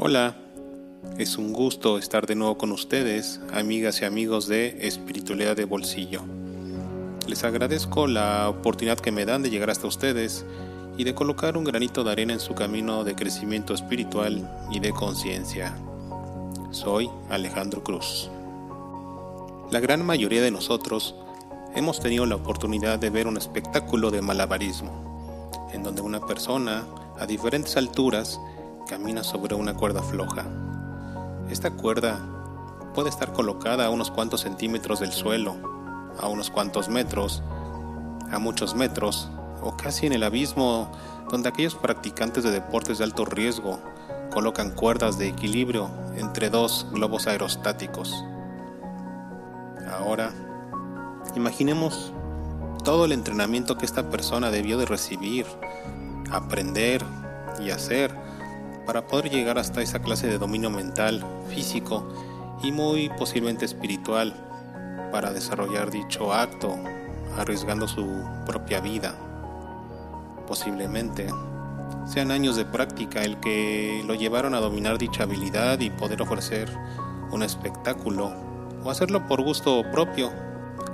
Hola, es un gusto estar de nuevo con ustedes, amigas y amigos de Espiritualidad de Bolsillo. Les agradezco la oportunidad que me dan de llegar hasta ustedes y de colocar un granito de arena en su camino de crecimiento espiritual y de conciencia. Soy Alejandro Cruz. La gran mayoría de nosotros hemos tenido la oportunidad de ver un espectáculo de malabarismo, en donde una persona a diferentes alturas camina sobre una cuerda floja. Esta cuerda puede estar colocada a unos cuantos centímetros del suelo, a unos cuantos metros, a muchos metros, o casi en el abismo donde aquellos practicantes de deportes de alto riesgo colocan cuerdas de equilibrio entre dos globos aerostáticos. Ahora, imaginemos todo el entrenamiento que esta persona debió de recibir, aprender y hacer para poder llegar hasta esa clase de dominio mental, físico y muy posiblemente espiritual para desarrollar dicho acto, arriesgando su propia vida. Posiblemente sean años de práctica el que lo llevaron a dominar dicha habilidad y poder ofrecer un espectáculo o hacerlo por gusto propio,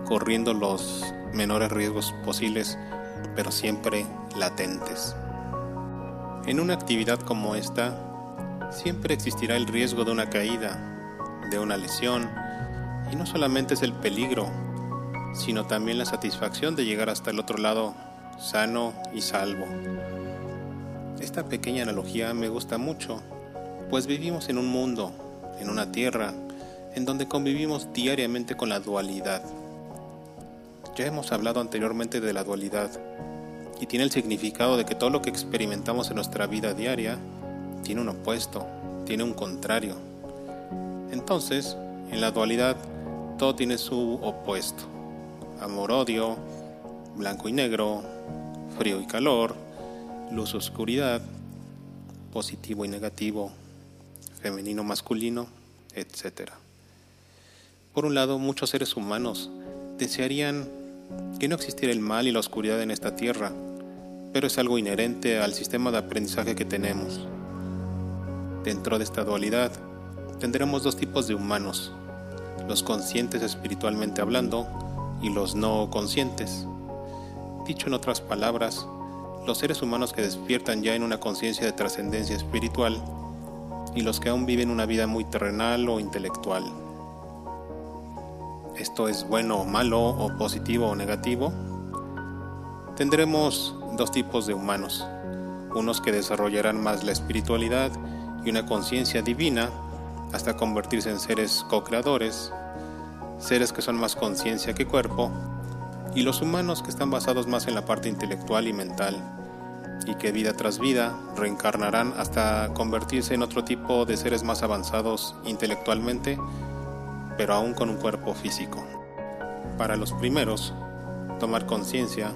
corriendo los menores riesgos posibles, pero siempre latentes. En una actividad como esta, siempre existirá el riesgo de una caída, de una lesión, y no solamente es el peligro, sino también la satisfacción de llegar hasta el otro lado sano y salvo. Esta pequeña analogía me gusta mucho, pues vivimos en un mundo, en una tierra, en donde convivimos diariamente con la dualidad. Ya hemos hablado anteriormente de la dualidad, y tiene el significado de que todo lo que experimentamos en nuestra vida diaria tiene un opuesto, tiene un contrario. Entonces, en la dualidad, todo tiene su opuesto. Amor-odio, blanco y negro, frío y calor, luz-oscuridad, positivo y negativo, femenino-masculino, etc. Por un lado, muchos seres humanos desearían que no existiera el mal y la oscuridad en esta tierra, pero es algo inherente al sistema de aprendizaje que tenemos. Dentro de esta dualidad, tendremos dos tipos de humanos, los conscientes espiritualmente hablando y los no conscientes. Dicho en otras palabras, los seres humanos que despiertan ya en una conciencia de trascendencia espiritual y los que aún viven una vida muy terrenal o intelectual esto es bueno o malo o positivo o negativo, tendremos dos tipos de humanos, unos que desarrollarán más la espiritualidad y una conciencia divina hasta convertirse en seres co-creadores, seres que son más conciencia que cuerpo, y los humanos que están basados más en la parte intelectual y mental, y que vida tras vida reencarnarán hasta convertirse en otro tipo de seres más avanzados intelectualmente pero aún con un cuerpo físico. Para los primeros, tomar conciencia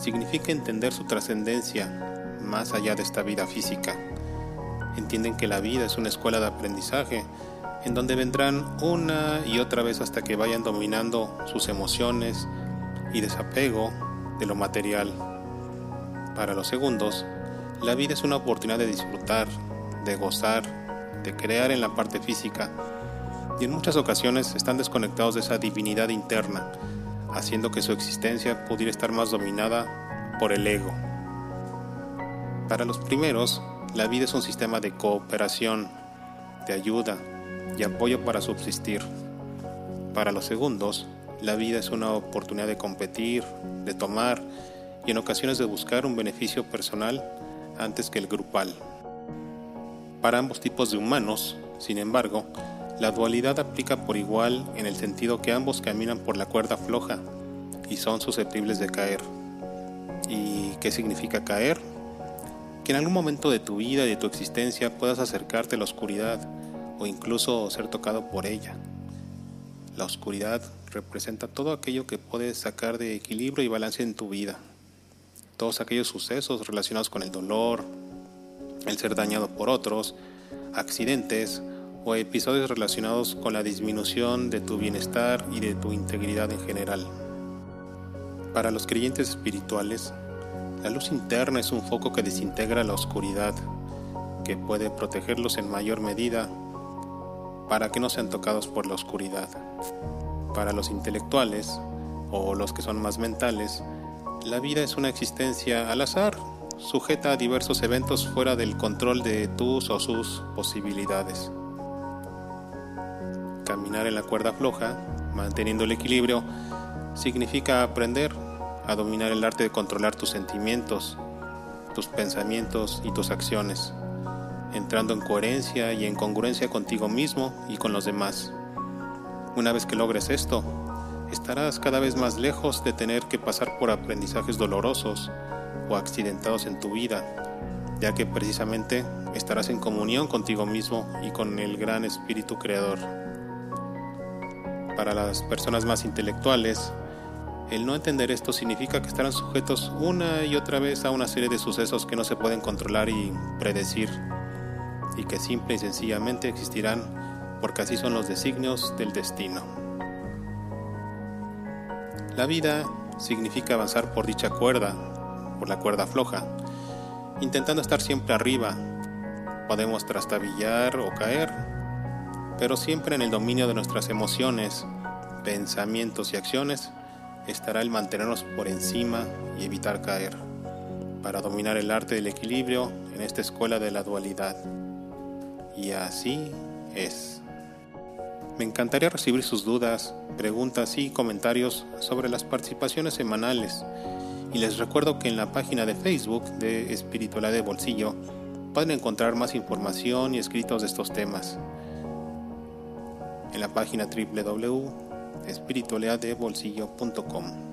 significa entender su trascendencia más allá de esta vida física. Entienden que la vida es una escuela de aprendizaje en donde vendrán una y otra vez hasta que vayan dominando sus emociones y desapego de lo material. Para los segundos, la vida es una oportunidad de disfrutar, de gozar, de crear en la parte física y en muchas ocasiones están desconectados de esa divinidad interna, haciendo que su existencia pudiera estar más dominada por el ego. Para los primeros, la vida es un sistema de cooperación, de ayuda y apoyo para subsistir. Para los segundos, la vida es una oportunidad de competir, de tomar y en ocasiones de buscar un beneficio personal antes que el grupal. Para ambos tipos de humanos, sin embargo, la dualidad aplica por igual en el sentido que ambos caminan por la cuerda floja y son susceptibles de caer. ¿Y qué significa caer? Que en algún momento de tu vida y de tu existencia puedas acercarte a la oscuridad o incluso ser tocado por ella. La oscuridad representa todo aquello que puedes sacar de equilibrio y balance en tu vida. Todos aquellos sucesos relacionados con el dolor, el ser dañado por otros, accidentes o episodios relacionados con la disminución de tu bienestar y de tu integridad en general. Para los creyentes espirituales, la luz interna es un foco que desintegra la oscuridad que puede protegerlos en mayor medida para que no sean tocados por la oscuridad. Para los intelectuales, o los que son más mentales, la vida es una existencia al azar, sujeta a diversos eventos fuera del control de tus o sus posibilidades. En la cuerda floja, manteniendo el equilibrio, significa aprender a dominar el arte de controlar tus sentimientos, tus pensamientos y tus acciones, entrando en coherencia y en congruencia contigo mismo y con los demás. Una vez que logres esto, estarás cada vez más lejos de tener que pasar por aprendizajes dolorosos o accidentados en tu vida, ya que precisamente estarás en comunión contigo mismo y con el gran Espíritu Creador. Para las personas más intelectuales, el no entender esto significa que estarán sujetos una y otra vez a una serie de sucesos que no se pueden controlar y predecir, y que simple y sencillamente existirán porque así son los designios del destino. La vida significa avanzar por dicha cuerda, por la cuerda floja, intentando estar siempre arriba. Podemos trastabillar o caer, pero siempre en el dominio de nuestras emociones, pensamientos y acciones estará el mantenernos por encima y evitar caer, para dominar el arte del equilibrio en esta escuela de la dualidad. Y así es. Me encantaría recibir sus dudas, preguntas y comentarios sobre las participaciones semanales. Y les recuerdo que en la página de Facebook de Espiritualidad de Bolsillo pueden encontrar más información y escritos de estos temas. En la página www.espiritualidadebolsillo.com.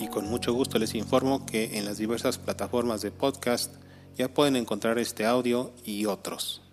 Y con mucho gusto les informo que en las diversas plataformas de podcast ya pueden encontrar este audio y otros.